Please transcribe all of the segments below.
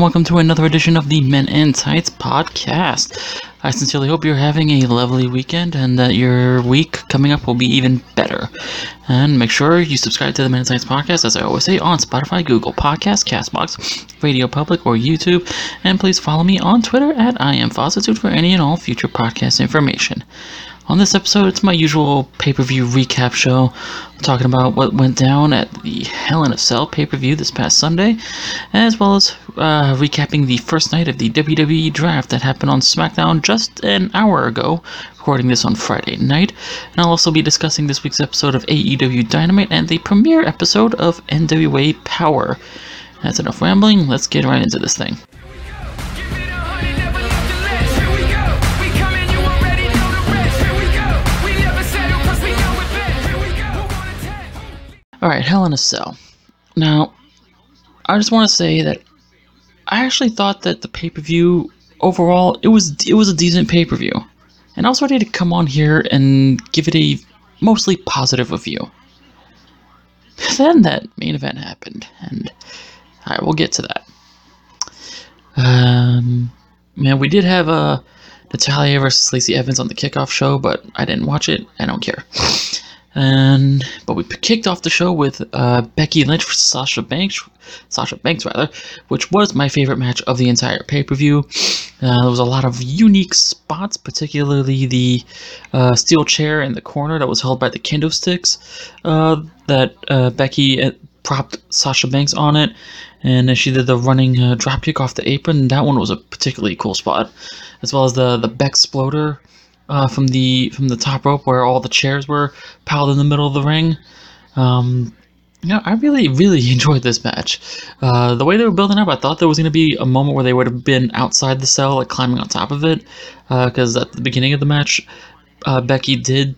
and welcome to another edition of the Men in Tights podcast. I sincerely hope you're having a lovely weekend and that your week coming up will be even better. And make sure you subscribe to the Men in Tights podcast, as I always say, on Spotify, Google Podcasts, Castbox, Radio Public, or YouTube. And please follow me on Twitter at I am Fozzitude for any and all future podcast information. On this episode, it's my usual pay per view recap show. I'm talking about what went down at the Hell in a Cell pay per view this past Sunday, as well as uh, recapping the first night of the WWE draft that happened on SmackDown just an hour ago, recording this on Friday night. And I'll also be discussing this week's episode of AEW Dynamite and the premiere episode of NWA Powerrr. That's enough rambling, let's get right into this thing. All right, Hell in a Cell. Now, I just want to say that I actually thought that the pay per view overall it was it was a decent pay per view, and I was ready to come on here and give it a mostly positive review. Then that main event happened, and I will get to that. Um, man, we did have a uh, Natalya versus Lacey Evans on the kickoff show, but I didn't watch it. I don't care. And but we kicked off the show with uh, Becky Lynch versus Sasha Banks, Sasha Banks rather, which was my favorite match of the entire pay per view. Uh, there was a lot of unique spots, particularly the uh, steel chair in the corner that was held by the kendo sticks. Uh, that uh, Becky uh, propped Sasha Banks on it, and she did the running dropkick off the apron. That one was a particularly cool spot, as well as the the Bexploder uh, from the from the top rope where all the chairs were piled in the middle of the ring. Um, yeah, I really, really enjoyed this match. Uh, the way they were building up, I thought there was going to be a moment where they would have been outside the cell, like climbing on top of it. Because uh, at the beginning of the match, uh, Becky did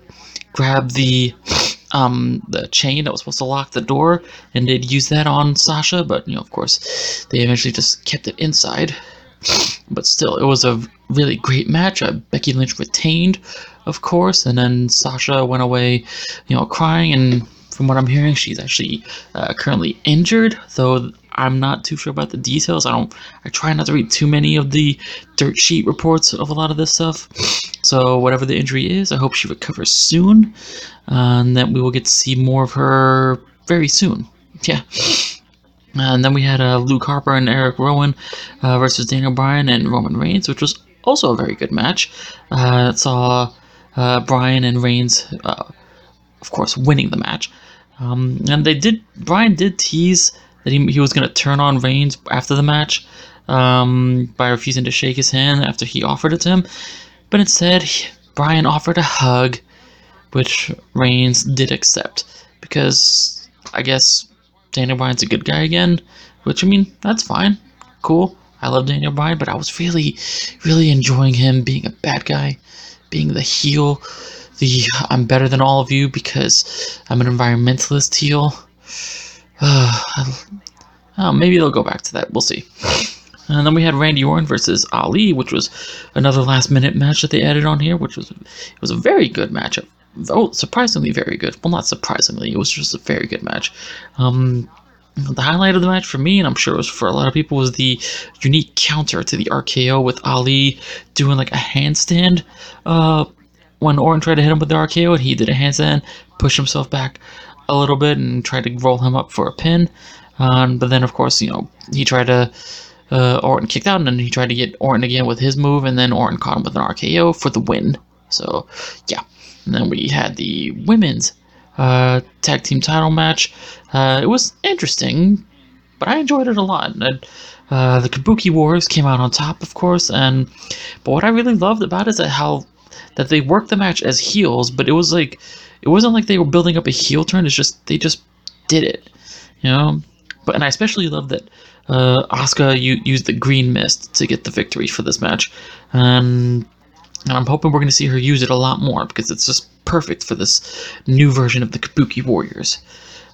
grab the um, the chain that was supposed to lock the door, and did use that on Sasha. But you know, of course, they eventually just kept it inside. But still, it was a really great match. Uh, Becky Lynch retained, of course, and then Sasha went away, you know, crying. And from what I'm hearing, she's actually uh, currently injured, though I'm not too sure about the details. I don't. I try not to read too many of the dirt sheet reports of a lot of this stuff. So whatever the injury is, I hope she recovers soon, and that we will get to see more of her very soon. Yeah. And then we had uh, Luke Harper and Eric Rowan uh, versus Daniel Bryan and Roman Reigns, which was also a very good match. Uh, saw uh, Bryan and Reigns, uh, of course, winning the match. Um, and they did. Bryan did tease that he, he was going to turn on Reigns after the match um, by refusing to shake his hand after he offered it to him. But instead, he, Bryan offered a hug, which Reigns did accept because I guess Daniel Bryan's a good guy again, which I mean, that's fine. Cool. I love Daniel Bryan, but I was really, really enjoying him being a bad guy, being the heel, the I'm better than all of you because I'm an environmentalist heel. Uh, oh, maybe they'll go back to that. We'll see. And then we had Randy Orton versus Ali, which was another last minute match that they added on here, which was it was a very good matchup oh, surprisingly very good. Well, not surprisingly, it was just a very good match. Um, the highlight of the match for me, and I'm sure it was for a lot of people, was the unique counter to the RKO with Ali doing like a handstand. Uh, when Orton tried to hit him with the RKO, and he did a handstand, pushed himself back a little bit, and tried to roll him up for a pin. Um, but then, of course, you know, he tried to. Uh, Orton kicked out, and then he tried to get Orton again with his move, and then Orton caught him with an RKO for the win. So, yeah. And then we had the women's uh, tag team title match. Uh, it was interesting, but I enjoyed it a lot. And, uh, the Kabuki Warriors came out on top, of course, and but what I really loved about it is that how that they worked the match as heels, but it was like it wasn't like they were building up a heel turn. It's just they just did it, you know. But and I especially love that uh, Asuka used the green mist to get the victory for this match, and and I'm hoping we're going to see her use it a lot more because it's just perfect for this new version of the Kabuki Warriors.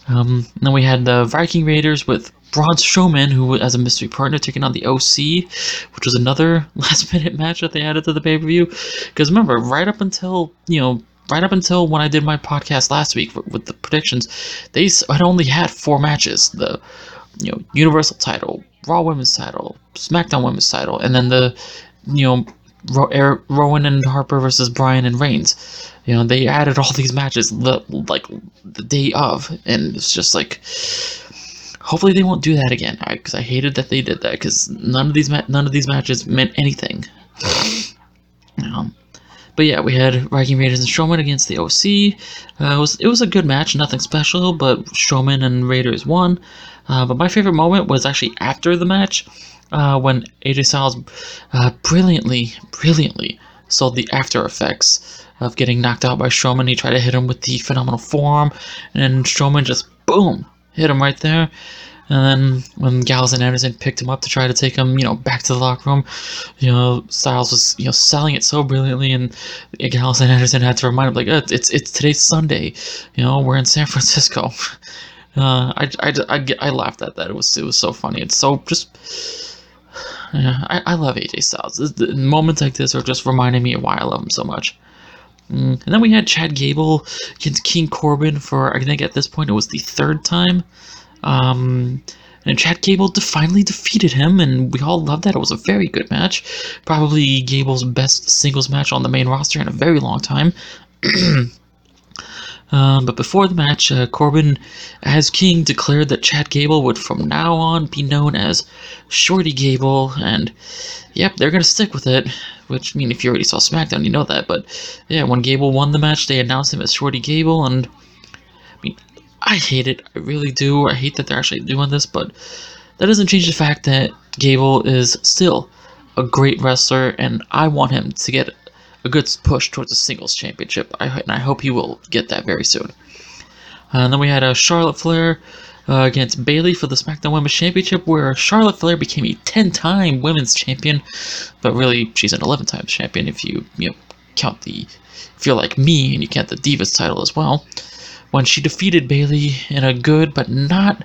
Um, then we had the Viking Raiders with Braun Strowman, who as a mystery partner, taking on the OC, which was another last minute match that they added to the pay per view. Because remember, right up until you know, right up until when I did my podcast last week with the predictions, they had only had four matches: the you know Universal title, Raw Women's title, SmackDown Women's title, and then the, you know, Ro- Eric, Rowan and Harper versus Bryan and Reigns. You know, they added all these matches the, like the day of, and it's just like, hopefully they won't do that again. Because I, I, hated that they did that. Because none of these ma- none of these matches meant anything. um, but yeah, we had Viking Raiders and Strowman against the OC. Uh, it was it was a good match, nothing special, but Strowman and Raiders won. Uh, but my favorite moment was actually after the match, uh, when AJ Styles uh, brilliantly, brilliantly sold the after effects of getting knocked out by Strowman. He tried to hit him with the phenomenal forearm, and Strowman just boom hit him right there. And then when Gallows and Anderson picked him up to try to take him, you know, back to the locker room, you know, Styles was, you know, selling it so brilliantly, and Gallows and Anderson had to remind him, like, oh, it's it's today's Sunday, you know, we're in San Francisco. Uh, I, I, I, I laughed at that. It was it was so funny. It's so just. Yeah, I, I love AJ Styles. The moments like this are just reminding me of why I love him so much. Mm. And then we had Chad Gable against King Corbin for I think at this point it was the third time. Um, and Chad Gable finally defeated him, and we all loved that. It was a very good match. Probably Gable's best singles match on the main roster in a very long time. um, but before the match, uh, Corbin, as King, declared that Chad Gable would from now on be known as Shorty Gable, and yep, they're gonna stick with it. Which, I mean, if you already saw SmackDown, you know that. But yeah, when Gable won the match, they announced him as Shorty Gable, and I mean, I hate it. I really do. I hate that they're actually doing this, but that doesn't change the fact that Gable is still a great wrestler, and I want him to get a good push towards a singles championship. I, and I hope he will get that very soon. Uh, and then we had a Charlotte Flair uh, against Bayley for the SmackDown Women's Championship, where Charlotte Flair became a 10-time Women's Champion, but really she's an 11-time champion if you you know count the if you're like me and you count the Divas title as well when she defeated Bayley in a good but not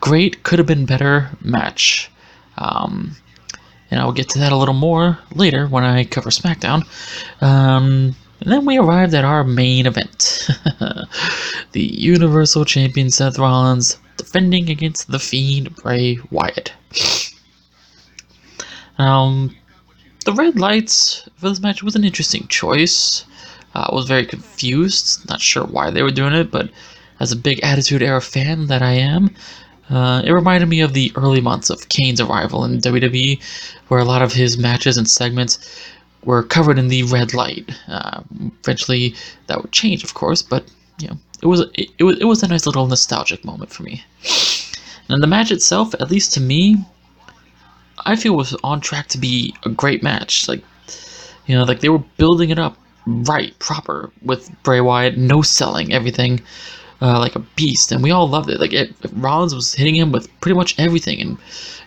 great, could have been better match. Um, and I'll get to that a little more later when I cover SmackDown. Um, and then we arrived at our main event the Universal Champion Seth Rollins defending against the Fiend Bray Wyatt. Um, the red lights for this match was an interesting choice. I uh, was very confused, not sure why they were doing it, but as a big Attitude Era fan that I am, uh, it reminded me of the early months of Kane's arrival in WWE, where a lot of his matches and segments were covered in the red light. Uh, eventually, that would change, of course, but you know, it was it, it was it was a nice little nostalgic moment for me. And the match itself, at least to me, I feel was on track to be a great match. Like, you know, like they were building it up right, proper with Bray Wyatt, no selling everything uh, like a beast, and we all loved it. Like it, Rollins was hitting him with pretty much everything, and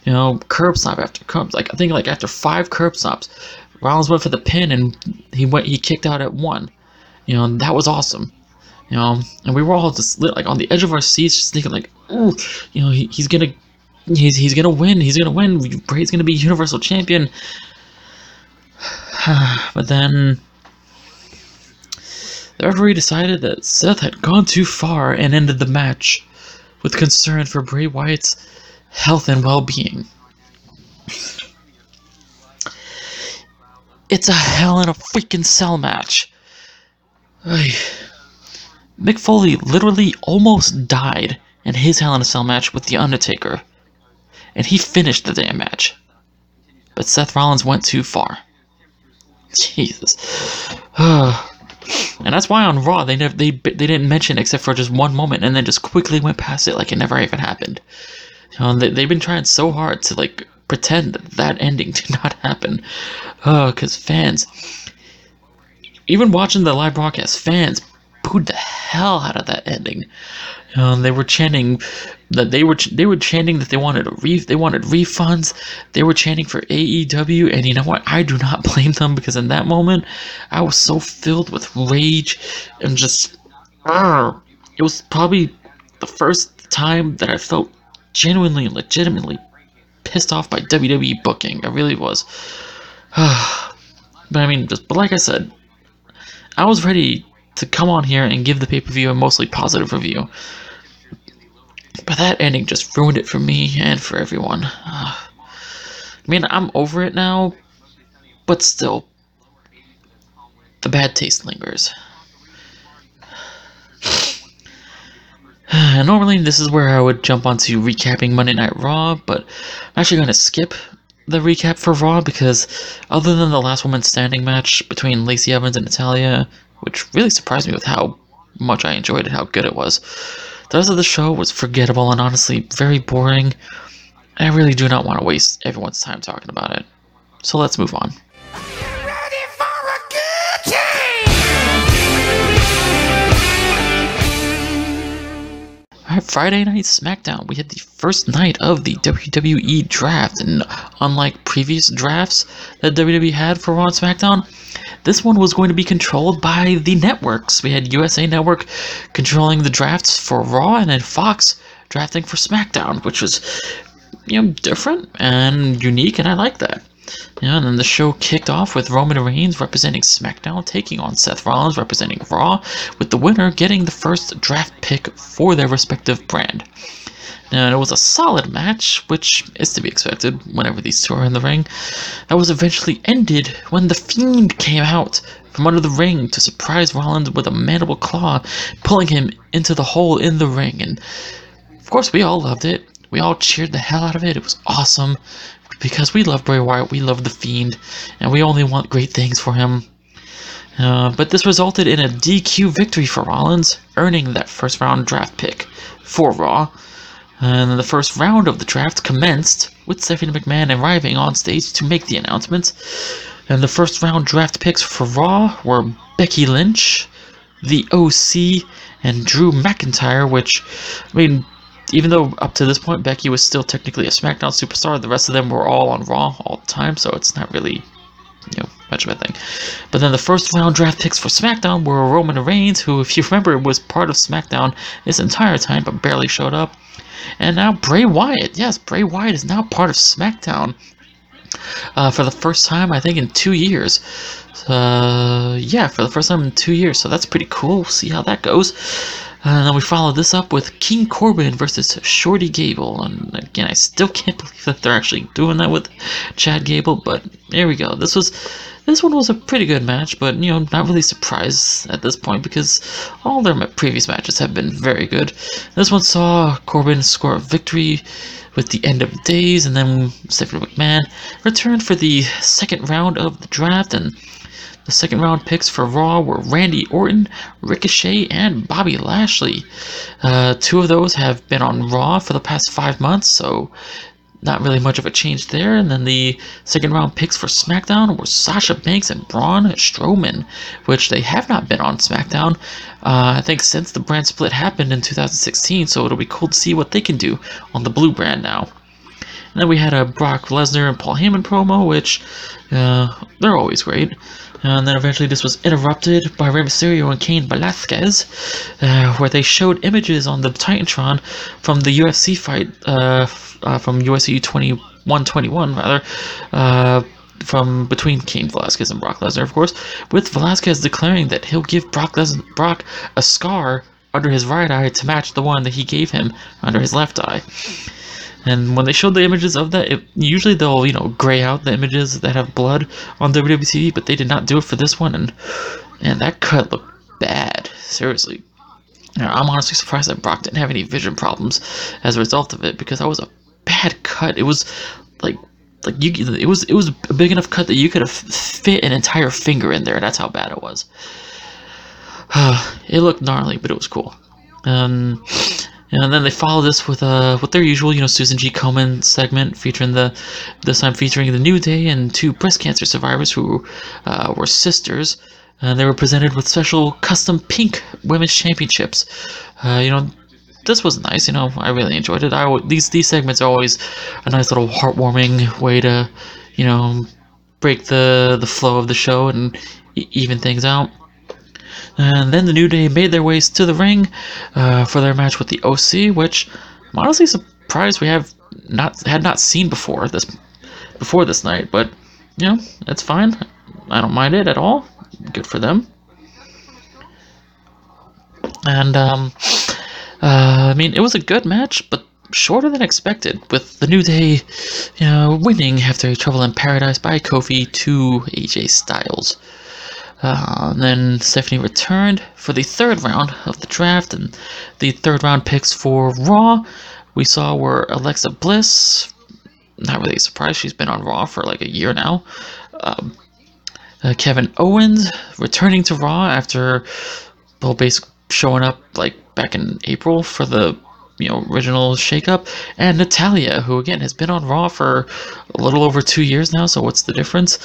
you know, curb stomp after curb. Like I think like after five curb stomps, Rollins went for the pin, and he went he kicked out at one. You know, that was awesome. You know, and we were all just like on the edge of our seats, just thinking like, oh, you know, he, he's gonna. He's, he's gonna win. He's gonna win. Bray's gonna be Universal Champion. but then the referee decided that Seth had gone too far and ended the match, with concern for Bray Wyatt's health and well-being. It's a hell in a freaking cell match. Ay. Mick Foley literally almost died in his Hell in a Cell match with The Undertaker. And he finished the damn match. But Seth Rollins went too far. Jesus. Ah. And that's why on Raw they never they they didn't mention except for just one moment, and then just quickly went past it like it never even happened. You know, they they've been trying so hard to like pretend that that ending did not happen, oh, because fans, even watching the live broadcast, fans booed the hell out of that ending. They were chanting that they were ch- they were chanting that they wanted a re- they wanted refunds. They were chanting for AEW, and you know what? I do not blame them because in that moment, I was so filled with rage and just. Uh, it was probably the first time that I felt genuinely and legitimately pissed off by WWE booking. I really was. but I mean, just but like I said, I was ready to come on here and give the pay per view a mostly positive review. But that ending just ruined it for me and for everyone. Uh, I mean, I'm over it now, but still, the bad taste lingers. Normally, this is where I would jump onto recapping Monday Night Raw, but I'm actually going to skip the recap for Raw because, other than the last woman standing match between Lacey Evans and Natalya, which really surprised me with how much I enjoyed it, how good it was, the rest of the show was forgettable and honestly very boring. I really do not want to waste everyone's time talking about it. So let's move on. Alright, Friday night SmackDown. We had the first night of the WWE draft, and unlike previous drafts that WWE had for Raw SmackDown, this one was going to be controlled by the networks. We had USA Network controlling the drafts for Raw, and then Fox drafting for SmackDown, which was you know different and unique, and I like that. Yeah, and then the show kicked off with Roman Reigns representing SmackDown taking on Seth Rollins representing Raw, with the winner getting the first draft pick for their respective brand. And it was a solid match, which is to be expected whenever these two are in the ring. That was eventually ended when The Fiend came out from under the ring to surprise Rollins with a mandible claw, pulling him into the hole in the ring. And of course, we all loved it. We all cheered the hell out of it. It was awesome because we love Bray Wyatt, we love The Fiend, and we only want great things for him. Uh, but this resulted in a DQ victory for Rollins, earning that first round draft pick for Raw. And the first round of the draft commenced with Stephanie McMahon arriving on stage to make the announcements. And the first round draft picks for Raw were Becky Lynch, the OC, and Drew McIntyre, which, I mean, even though up to this point Becky was still technically a SmackDown superstar, the rest of them were all on Raw all the time, so it's not really you know much of a thing. But then the first round draft picks for SmackDown were Roman Reigns, who, if you remember, was part of SmackDown this entire time but barely showed up, and now Bray Wyatt. Yes, Bray Wyatt is now part of SmackDown. Uh, for the first time, I think, in two years. Uh, yeah, for the first time in two years, so that's pretty cool. We'll see how that goes. And then we followed this up with King Corbin versus Shorty Gable. And again, I still can't believe that they're actually doing that with Chad Gable, but there we go. This was this one was a pretty good match, but you know, not really surprised at this point because all their previous matches have been very good. This one saw Corbin score a victory with the end of days, and then Stephanie McMahon returned for the second round of the draft, and the second round picks for Raw were Randy Orton, Ricochet, and Bobby Lashley. Uh, two of those have been on Raw for the past five months, so not really much of a change there. And then the second round picks for SmackDown were Sasha Banks and Braun Strowman, which they have not been on SmackDown, uh, I think, since the brand split happened in 2016. So it'll be cool to see what they can do on the blue brand now. And then we had a Brock Lesnar and Paul Heyman promo, which uh, they're always great. And then eventually this was interrupted by Rey Mysterio and Cain Velasquez, uh, where they showed images on the Titantron from the UFC fight, uh, uh, from UFC 2121, rather, uh, from between Cain Velasquez and Brock Lesnar, of course, with Velasquez declaring that he'll give Brock, Les- Brock a scar under his right eye to match the one that he gave him under his left eye. And when they showed the images of that, it, usually they'll, you know, gray out the images that have blood on TV, but they did not do it for this one, and and that cut looked bad. Seriously. Now, I'm honestly surprised that Brock didn't have any vision problems as a result of it, because that was a bad cut. It was like like you it was it was a big enough cut that you could have fit an entire finger in there. That's how bad it was. it looked gnarly, but it was cool. Um, and then they follow this with uh with their usual, you know, Susan G. Komen segment featuring the this time featuring the New Day and two breast cancer survivors who uh, were sisters. And they were presented with special custom pink women's championships. Uh, you know, this was nice. You know, I really enjoyed it. I these these segments are always a nice little heartwarming way to, you know, break the the flow of the show and even things out. And then the New Day made their ways to the ring uh, for their match with the OC, which I'm honestly surprised we have not had not seen before this before this night. But you know, it's fine. I don't mind it at all. Good for them. And um, uh, I mean, it was a good match, but shorter than expected, with the New Day you know, winning after a Trouble in Paradise by Kofi to AJ Styles. Uh, and then Stephanie returned for the third round of the draft, and the third round picks for Raw we saw were Alexa Bliss. Not really surprised; she's been on Raw for like a year now. Um, uh, Kevin Owens returning to Raw after, well, basically showing up like back in April for the you know original shakeup, and Natalya, who again has been on Raw for a little over two years now. So what's the difference?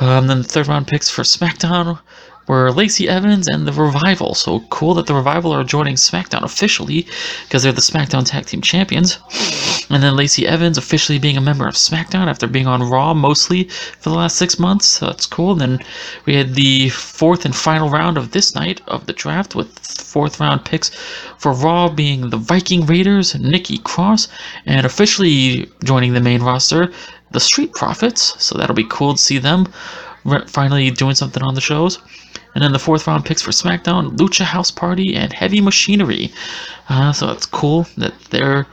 Um, then the third round picks for SmackDown were Lacey Evans and the Revival. So cool that the Revival are joining SmackDown officially because they're the SmackDown Tag Team Champions. And then Lacey Evans officially being a member of SmackDown after being on Raw mostly for the last six months. So that's cool. And then we had the fourth and final round of this night of the draft with fourth round picks for Raw being the Viking Raiders, Nikki Cross, and officially joining the main roster, the Street Profits. So that'll be cool to see them finally doing something on the shows. And then the fourth round picks for SmackDown, Lucha House Party and Heavy Machinery. Uh, so it's cool that they're,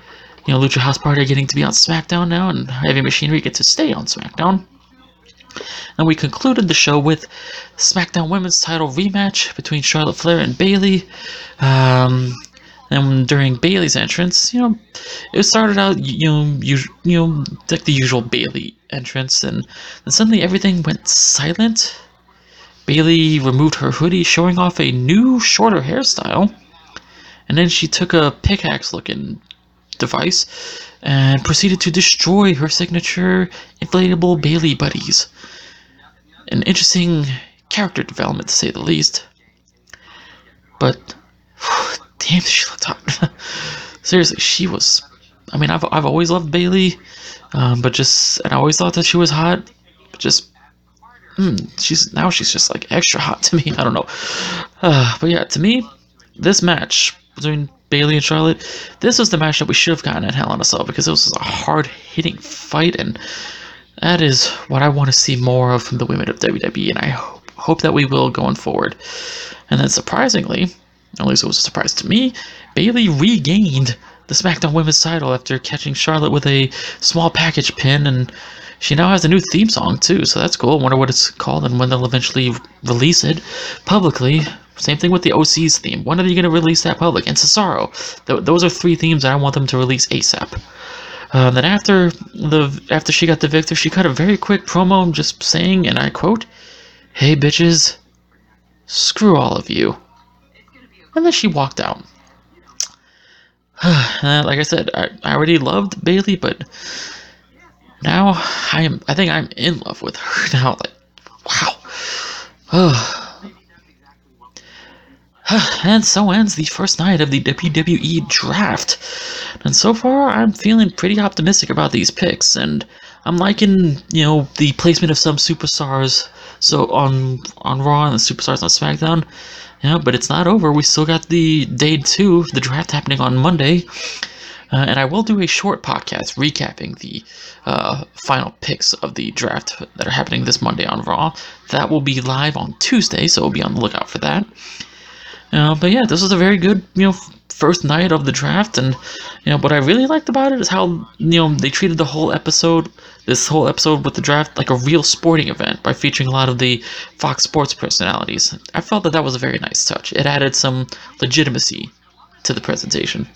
you know, Lucha House Party getting to be on SmackDown now, and Heavy Machinery get to stay on SmackDown. And we concluded the show with SmackDown Women's Title rematch between Charlotte Flair and Bayley. Um, and during Bayley's entrance, you know, it started out, you know, you, you know, like the usual Bayley entrance, and then suddenly everything went silent Bayley removed her hoodie, showing off a new, shorter hairstyle. And then she took a pickaxe looking device and proceeded to destroy her signature inflatable Bayley buddies. An interesting character development, to say the least. But, damn, she looked hot. Seriously, she was. I mean, I've, I've always loved Bayley, um, but just. And I always thought that she was hot, but just mm, she's now she's just like extra hot to me. I don't know, uh, but yeah, to me, this match between Bayley and Charlotte, this was the match that we should have gotten at Hell in a Cell because it was a hard hitting fight, and that is what I want to see more of from the women of WWE, and I hope, hope that we will going forward. And then surprisingly, at least it was a surprise to me, Bayley regained the SmackDown Women's title after catching Charlotte with a small package pin and she now has a new theme song too, so that's cool. I wonder what it's called and when they'll eventually release it publicly. Same thing with the OC's theme. When are they going to release that public? And Cesaro. Th- those are three themes that I want them to release ASAP. Uh, then after the after she got the victor, she cut a very quick promo, just saying, and I quote, "Hey bitches, screw all of you," and then she walked out. like I said, I, I already loved Bayley, but now I am I think I'm in love with her now. Like wow. and so ends the first night of the WWE draft. And so far I'm feeling pretty optimistic about these picks and I'm liking, you know, the placement of some superstars so on on Raw and the superstars on SmackDown. Yeah, but it's not over. We still got the day two, the draft happening on Monday. Uh, and I will do a short podcast recapping the uh, final picks of the draft that are happening this Monday on Raw. That will be live on Tuesday, so we'll be on the lookout for that. Uh, but yeah, this was a very good, you know, first night of the draft, and you know what I really liked about it is how you know they treated the whole episode, this whole episode with the draft, like a real sporting event by featuring a lot of the Fox Sports personalities. I felt that that was a very nice touch. It added some legitimacy to the presentation.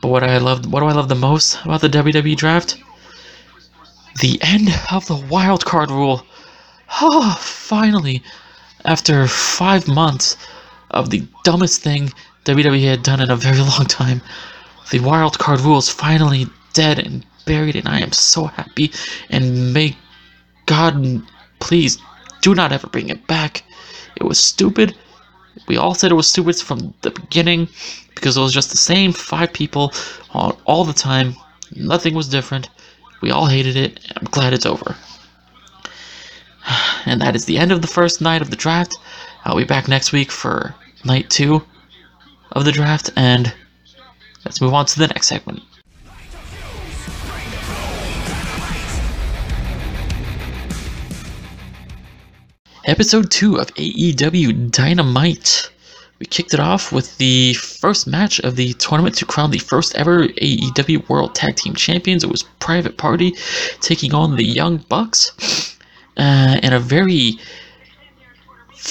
But what I loved, what do I love the most about the WWE draft? The end of the wild card rule. Oh, finally, after five months of the dumbest thing WWE had done in a very long time, the wild card rule is finally dead and buried, and I am so happy. And may God please do not ever bring it back. It was stupid. We all said it was stupid from the beginning because it was just the same five people all, all the time. Nothing was different. We all hated it. I'm glad it's over. And that is the end of the first night of the draft. I'll be back next week for night two of the draft, and let's move on to the next segment. Episode 2 of AEW Dynamite we kicked it off with the first match of the tournament to crown the first ever AEW World Tag Team Champions. It was Private Party taking on the Young Bucks uh, in a very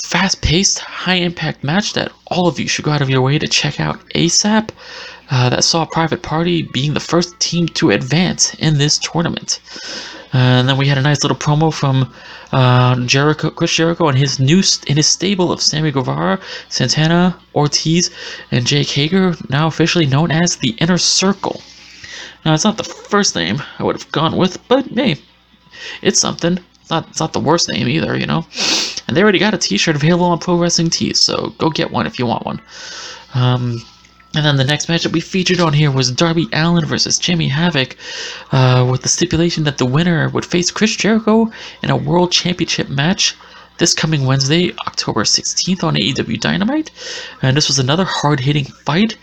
fast paced, high impact match that all of you should go out of your way to check out ASAP. Uh, that saw Private Party being the first team to advance in this tournament. And then we had a nice little promo from uh, Jericho, Chris Jericho, and his new st- in his stable of Sammy Guevara, Santana, Ortiz, and Jake Hager, now officially known as the Inner Circle. Now, it's not the first name I would have gone with, but hey, it's something. It's not, it's not the worst name either, you know. And they already got a T-shirt available on Pro Wrestling Tees, so go get one if you want one. Um, and then the next match that we featured on here was Darby Allin versus Jimmy Havoc, uh, with the stipulation that the winner would face Chris Jericho in a World Championship match this coming Wednesday, October 16th on AEW Dynamite. And this was another hard hitting fight,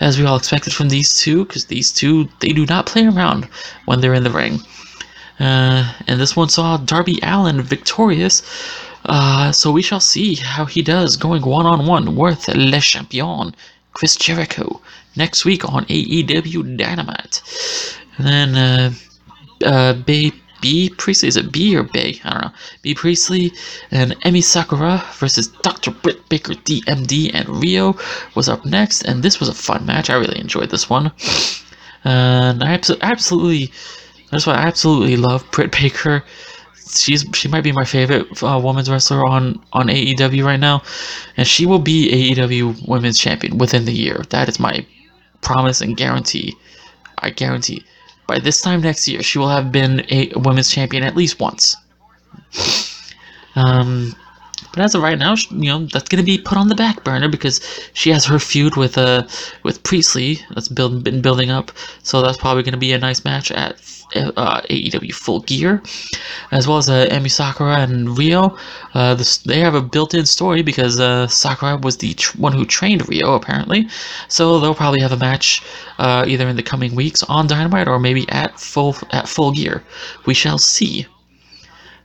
as we all expected from these two, because these two, they do not play around when they're in the ring. Uh, and this one saw Darby Allin victorious. Uh, so we shall see how he does going one on one with Le Champion, Chris Jericho, next week on AEW Dynamite. And then uh, uh, Bay Bea Priestley, is it B or Bay? I don't know. Bea Priestley and Emi Sakura versus Dr. Britt Baker, DMD, and Riho was up next, and this was a fun match. I really enjoyed this one. And I abso- absolutely that's why I absolutely love Britt Baker. She's she might be my favorite uh, women's wrestler on on AEW right now, and she will be AEW Women's Champion within the year. That is my promise and guarantee. I guarantee. By this time next year, she will have been a women's champion at least once. Um, but as of right now, you know that's gonna be put on the back burner because she has her feud with uh with Priestley that's build, been building up. So that's probably gonna be a nice match at uh, AEW Full Gear, as well as uh, Emi Sakura and Riho. Uh, this, they have a built-in story because uh, Sakura was the tr- one who trained Riho apparently. So they'll probably have a match uh, either in the coming weeks on Dynamite or maybe at full at Full Gear. We shall see.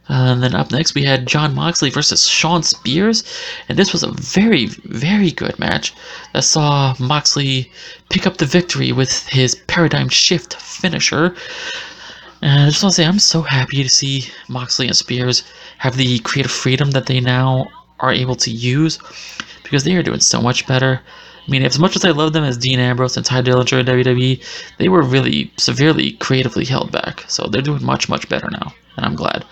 And then up next, we had John Moxley versus Shawn Spears. And this was a very, very good match that saw Moxley pick up the victory with his paradigm shift finisher. And I just want to say, I'm so happy to see Moxley and Spears have the creative freedom that they now are able to use because they are doing so much better. I mean, as much as I love them as Dean Ambrose and Tye Dillinger in WWE, they were really severely creatively held back. So they're doing much, much better now, and I'm glad.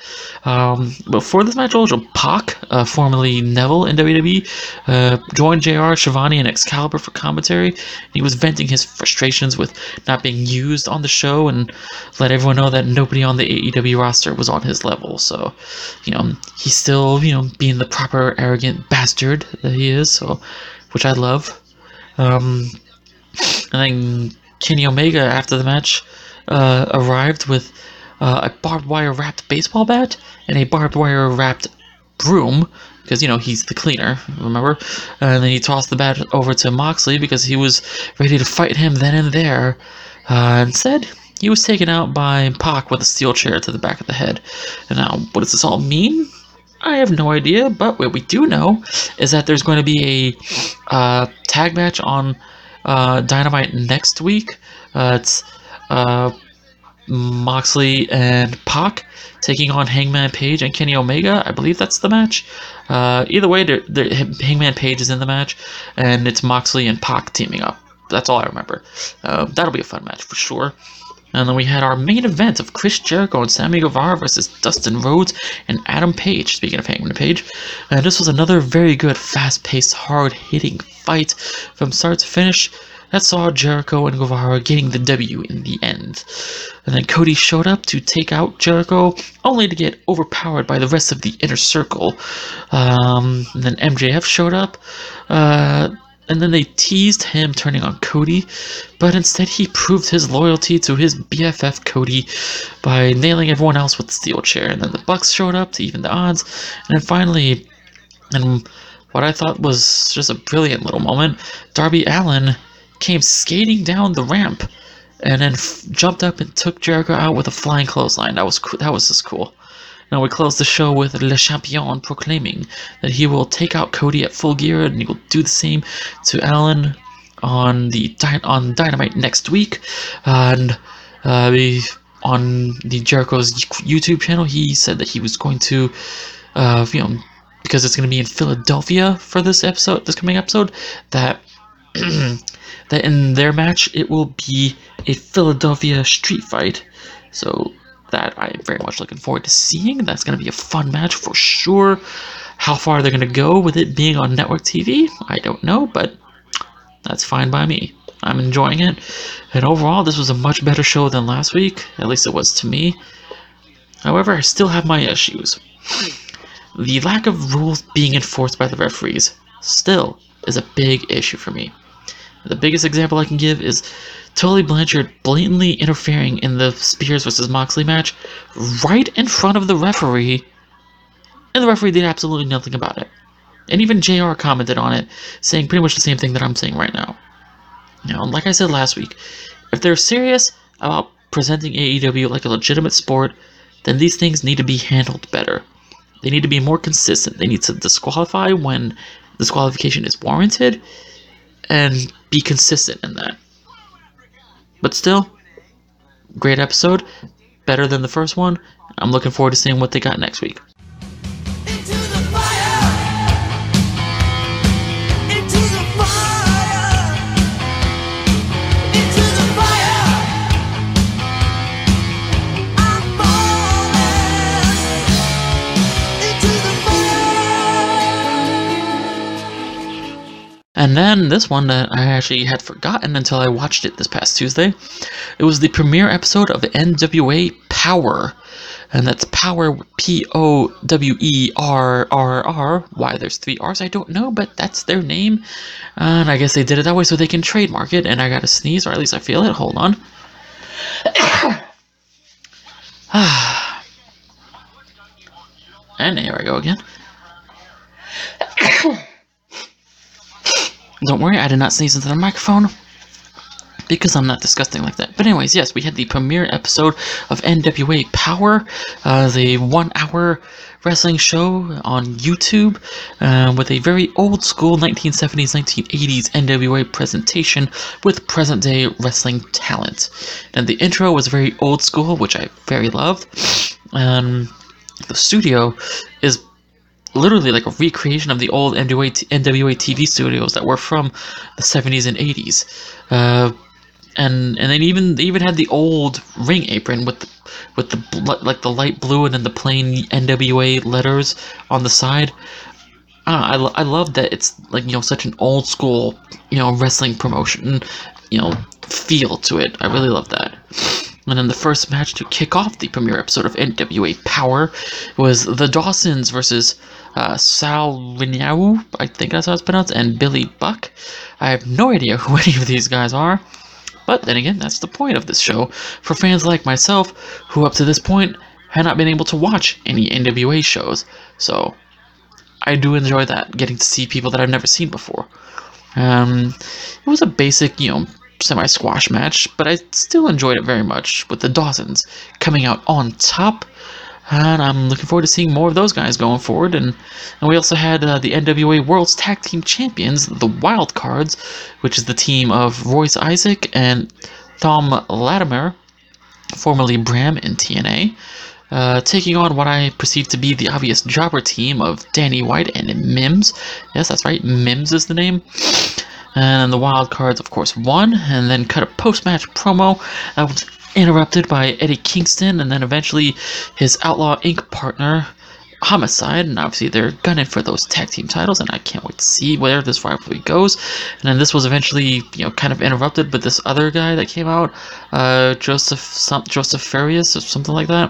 Um, before this match, also Pac, uh, formerly Neville in WWE, uh, joined JR, Schiavone, and Excalibur for commentary. He was venting his frustrations with not being used on the show and let everyone know that nobody on the AEW roster was on his level. So, you know, he's still, you know, being the proper arrogant bastard that he is. So, which I love. Um, and then Kenny Omega after the match uh, arrived with uh, a barbed wire wrapped baseball bat and a barbed wire wrapped broom because you know he's the cleaner, remember? And then he tossed the bat over to Moxley because he was ready to fight him then and there. Uh, instead, he was taken out by Pac with a steel chair to the back of the head. And now, what does this all mean? I have no idea, but what we do know is that there's going to be a uh, tag match on uh, Dynamite next week. Uh, it's uh, Moxley and Pac taking on Hangman Page and Kenny Omega. I believe that's the match. Uh, either way, they're, they're, Hangman Page is in the match, and it's Moxley and Pac teaming up. That's all I remember. Uh, that'll be a fun match for sure. And then we had our main event of Chris Jericho and Sammy Guevara versus Dustin Rhodes and Adam Page. Speaking of Hangman Page, and this was another very good, fast-paced, hard-hitting fight from start to finish that saw Jericho and Guevara getting the W in the end. And then Cody showed up to take out Jericho, only to get overpowered by the rest of the inner circle. Um, and then MJF showed up. Uh, and then they teased him turning on Cody, but instead he proved his loyalty to his BFF Cody by nailing everyone else with the steel chair. And then the Bucks showed up to even the odds, and then finally, and what I thought was just a brilliant little moment, Darby Allin came skating down the ramp, and then f- jumped up and took Jericho out with a flying clothesline. That was co- that was just cool. Now we close the show with Le Champion proclaiming that he will take out Cody at full gear and he will do the same to Allin on the on Dynamite next week. And uh, on the Jericho's YouTube channel, he said that he was going to, uh, you know, because it's going to be in Philadelphia for this episode, this coming episode, that that in their match it will be a Philadelphia street fight. So that I'm very much looking forward to seeing. That's going to be a fun match for sure. How far they're going to go with it being on network TV, I don't know, but that's fine by me. I'm enjoying it. And overall, this was a much better show than last week. At least it was to me. However, I still have my issues. The lack of rules being enforced by the referees still is a big issue for me. The biggest example I can give is Tully Blanchard blatantly interfering in the Spears versus Moxley match right in front of the referee, and the referee did absolutely nothing about it. And even JR commented on it, saying pretty much the same thing that I'm saying right now. Know, like I said last week, if they're serious about presenting AEW like a legitimate sport, then these things need to be handled better. They need to be more consistent. They need to disqualify when disqualification is warranted and be consistent in that. But still, great episode, better than the first one. I'm looking forward to seeing what they got next week. And then this one that I actually had forgotten until I watched it this past Tuesday. It was the premiere episode of NWA Powerrr. And that's Power P O W E R R R. Why there's three R's, I don't know, but that's their name. And I guess they did it that way so they can trademark it. And I gotta sneeze, or at least I feel it. Hold on. and here I go again. Don't worry, I did not sneeze into the microphone because I'm not disgusting like that. But anyways, yes, we had the premiere episode of NWA Powerrr, uh, the one-hour wrestling show on YouTube uh, with a very old school 1970s, 1980s NWA presentation with present day wrestling talent. And the intro was very old school, which I very loved. Um, the studio is literally like a recreation of the old NWA, NWA TV studios that were from the 70s and 80s. Uh, and and then even they even had the old ring apron with the, with the like the light blue and then the plain NWA letters on the side. I, I, I love that it's like you know such an old school you know wrestling promotion you know feel to it. I really love that. And then the first match to kick off the premiere episode of NWA Powerrr was the Dawsons versus uh, Sal Rinauro, I think that's how it's pronounced, and Billy Buck. I have no idea who any of these guys are. But then again, that's the point of this show for fans like myself who up to this point had not been able to watch any NWA shows. So I do enjoy that, getting to see people that I've never seen before. Um, it was a basic, you know, semi squash match, but I still enjoyed it very much with the Dawsons coming out on top and I'm looking forward to seeing more of those guys going forward. And, and we also had uh, the NWA World's Tag Team Champions, the Wild Cards, which is the team of Royce Isaac and Tom Latimer, formerly Bram in TNA, uh, taking on what I perceive to be the obvious jobber team of Danny White and Mims. Yes, that's right, Mims is the name. And the Wild Cards, of course, won, and then cut a post-match promo was interrupted by Eddie Kingston and then eventually his Outlaw Inc. partner, Homicide, and obviously they're gunning for those tag team titles, and I can't wait to see where this rivalry goes. And then this was eventually, you know, kind of interrupted but this other guy that came out, uh, Joseph some, Joseph Farias or something like that.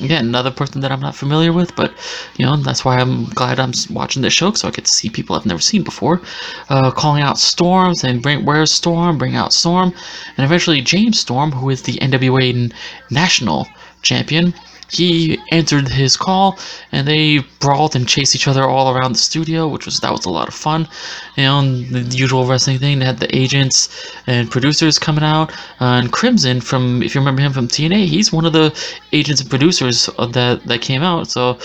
Again, another person that I'm not familiar with, but you know that's why I'm glad I'm watching this show, so I get to see people I've never seen before. Uh, calling out storms and "Bring where's Storm? Bring out Storm," and eventually James Storm, who is the NWA national champion he answered his call, and they brawled and chased each other all around the studio, which was that was a lot of fun. Know, the usual wrestling thing. They had the agents and producers coming out, uh, and Crimson from if you remember him from TNA, he's one of the agents and producers that that came out. So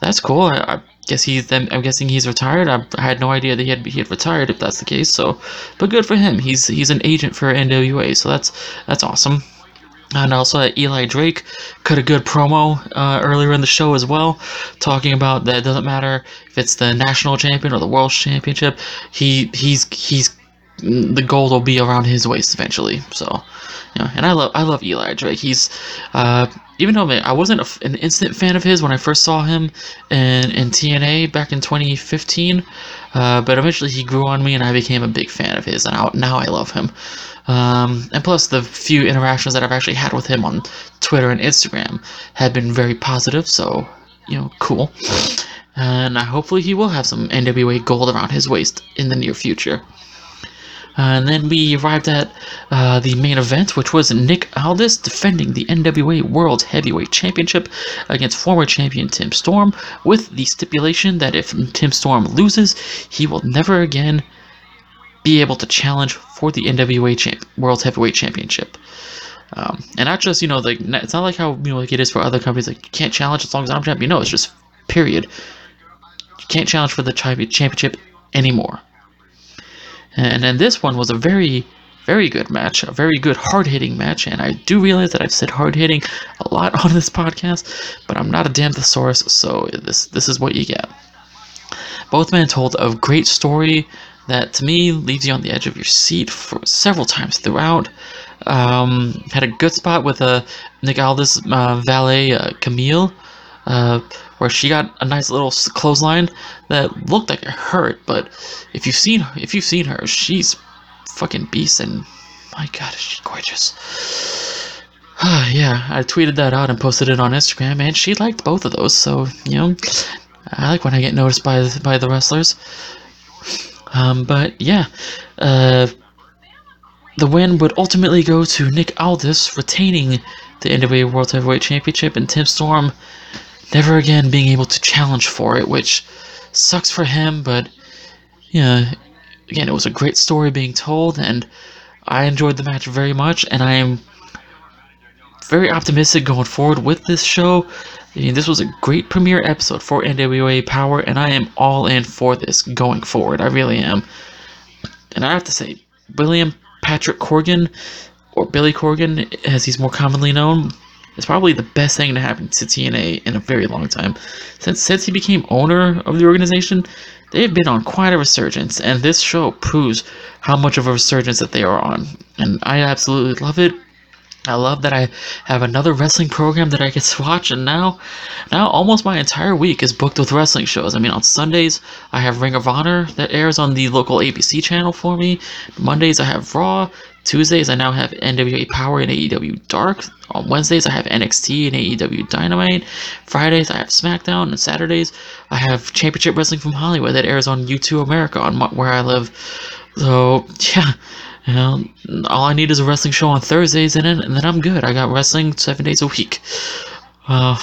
that's cool. I, I guess he's. I'm guessing he's retired. I, I, had no idea that he had he had retired. If that's the case, so but good for him. He's he's an agent for NWA, so that's that's awesome. And also, uh, Eli Drake cut a good promo uh, earlier in the show as well, talking about that it doesn't matter if it's the national champion or the world championship. He he's he's the gold will be around his waist eventually. So, you know, and I love I love Eli Drake. He's uh, even though I wasn't a, an instant fan of his when I first saw him in, in TNA back in 2015, uh, but eventually he grew on me and I became a big fan of his, and I, now I love him. Um, and plus, the few interactions that I've actually had with him on Twitter and Instagram have been very positive, so, you know, cool. And hopefully he will have some NWA gold around his waist in the near future. Uh, and then we arrived at uh, the main event, which was Nick Aldis defending the NWA World Heavyweight Championship against former champion Tim Storm, with the stipulation that if Tim Storm loses, he will never again be able to challenge for the NWA champ- World Heavyweight Championship. Um, and not just, you know, like it's not like how you know like it is for other companies, like you can't challenge as long as I'm champion. No, it's just period. You can't challenge for the championship anymore. And then this one was a very, very good match, a very good hard hitting match. And I do realize that I've said hard hitting a lot on this podcast, but I'm not a damn thesaurus, so this this is what you get. Both men told a great story that to me leaves you on the edge of your seat for several times throughout. Um, had a good spot with a uh, Nick Aldis uh, valet uh, Camille, uh, where she got a nice little clothesline that looked like it hurt, but if you've seen if you've seen her, she's fucking beast, and my god, is she gorgeous. yeah, I tweeted that out and posted it on Instagram, and she liked both of those. So you know, I like when I get noticed by by the wrestlers. Um, but yeah, uh, the win would ultimately go to Nick Aldis, retaining the NWA World Heavyweight Championship, and Tim Storm never again being able to challenge for it, which sucks for him, but yeah, again, it was a great story being told, and I enjoyed the match very much, and I am very optimistic going forward with this show. I mean, this was a great premiere episode for NWA Powerrr, and I am all in for this going forward. I really am. And I have to say, William Patrick Corgan, or Billy Corgan, as he's more commonly known, is probably the best thing to happen to TNA in a very long time. Since since he became owner of the organization, they've been on quite a resurgence, and this show proves how much of a resurgence that they are on. And I absolutely love it. I love that I have another wrestling program that I get to watch, and now, now almost my entire week is booked with wrestling shows. I mean, on Sundays I have Ring of Honor that airs on the local ABC channel for me. Mondays I have Raw. Tuesdays, I now have NWA Powerrr and AEW Dark. On Wednesdays, I have NXT and AEW Dynamite. Fridays, I have SmackDown. And Saturdays, I have Championship Wrestling from Hollywood that airs on Youtoo America, on where I live. So, yeah, you know, all I need is a wrestling show on Thursdays, and then, and then I'm good. I got wrestling seven days a week. Uh,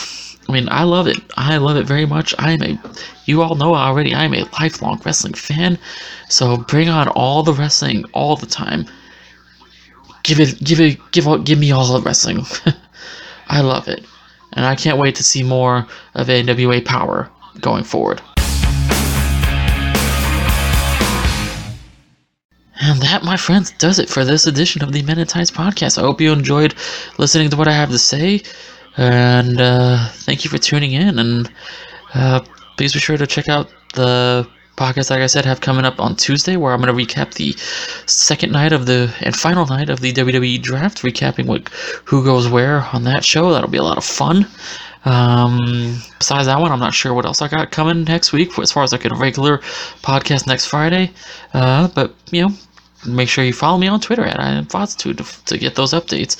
I mean, I love it. I love it very much. I am a, you all know already, I am a lifelong wrestling fan. So bring on all the wrestling all the time give it, give it, give out, give me all the wrestling. I love it, and I can't wait to see more of NWA Powerrr going forward. And that, my friends, does it for this edition of the Men in Tights podcast. I hope you enjoyed listening to what I have to say, and uh, thank you for tuning in. And uh, please be sure to check out the podcast, like I said, have coming up on Tuesday, where I'm going to recap the second night of the and final night of the WWE draft, recapping what who goes where on that show. That'll be a lot of fun. Um, besides that one, I'm not sure what else I got coming next week as far as like a regular podcast next Friday. Uh, but you know, make sure you follow me on Twitter at I am to, to get those updates.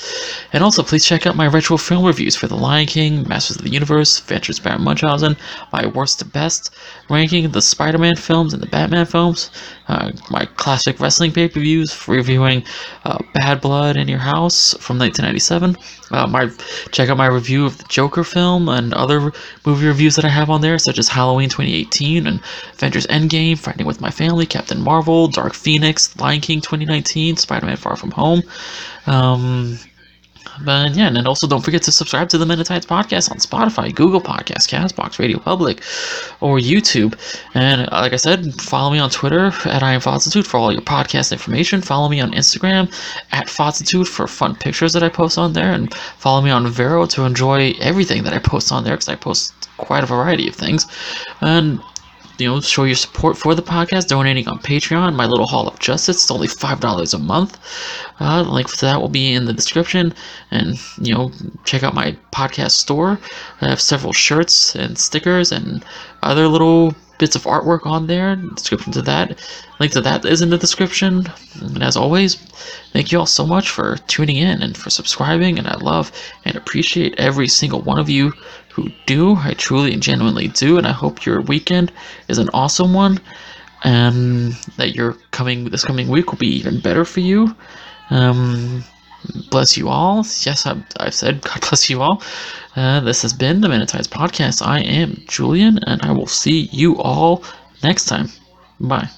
And also, please check out my retro film reviews for The Lion King, Masters of the Universe, Adventures Baron Munchausen, my worst to best ranking, of the Spider-Man films and the Batman films, uh, my classic wrestling pay-per-views, reviewing uh, Badd Blood in Your House from 1997. Uh, my check out my review of the Joker film and other movie reviews that I have on there, such as Halloween 2018 and Avengers Endgame, Fighting with My Family, Captain Marvel, Dark Phoenix, Lion King 2019, Spider-Man Far From Home. Um, but yeah, and also don't forget to subscribe to the Men in Tights podcast on Spotify, Google Podcasts, Castbox, Radio Public, or YouTube. And uh, like I said, follow me on Twitter at I am for all your podcast information. Follow me on Instagram at Fozzitude for fun pictures that I post on there, and follow me on Vero to enjoy everything that I post on there because I post quite a variety of things. And you know, show your support for the podcast, donating on Patreon, my little Hall of Justice. It's only $5 a month. Uh, the link to that will be in the description. And, you know, check out my podcast store. I have several shirts and stickers and other little bits of artwork on there. Description to that. Link to that is in the description. And as always, thank you all so much for tuning in and for subscribing. And I love and appreciate every single one of you who do. I truly and genuinely do. And I hope your weekend is an awesome one. And that your coming this coming week will be even better for you. Um, bless you all. Yes, I've, I've said God bless you all. Uh, this has been the Men in Tights Podcast. I am Julian, and I will see you all next time. Bye.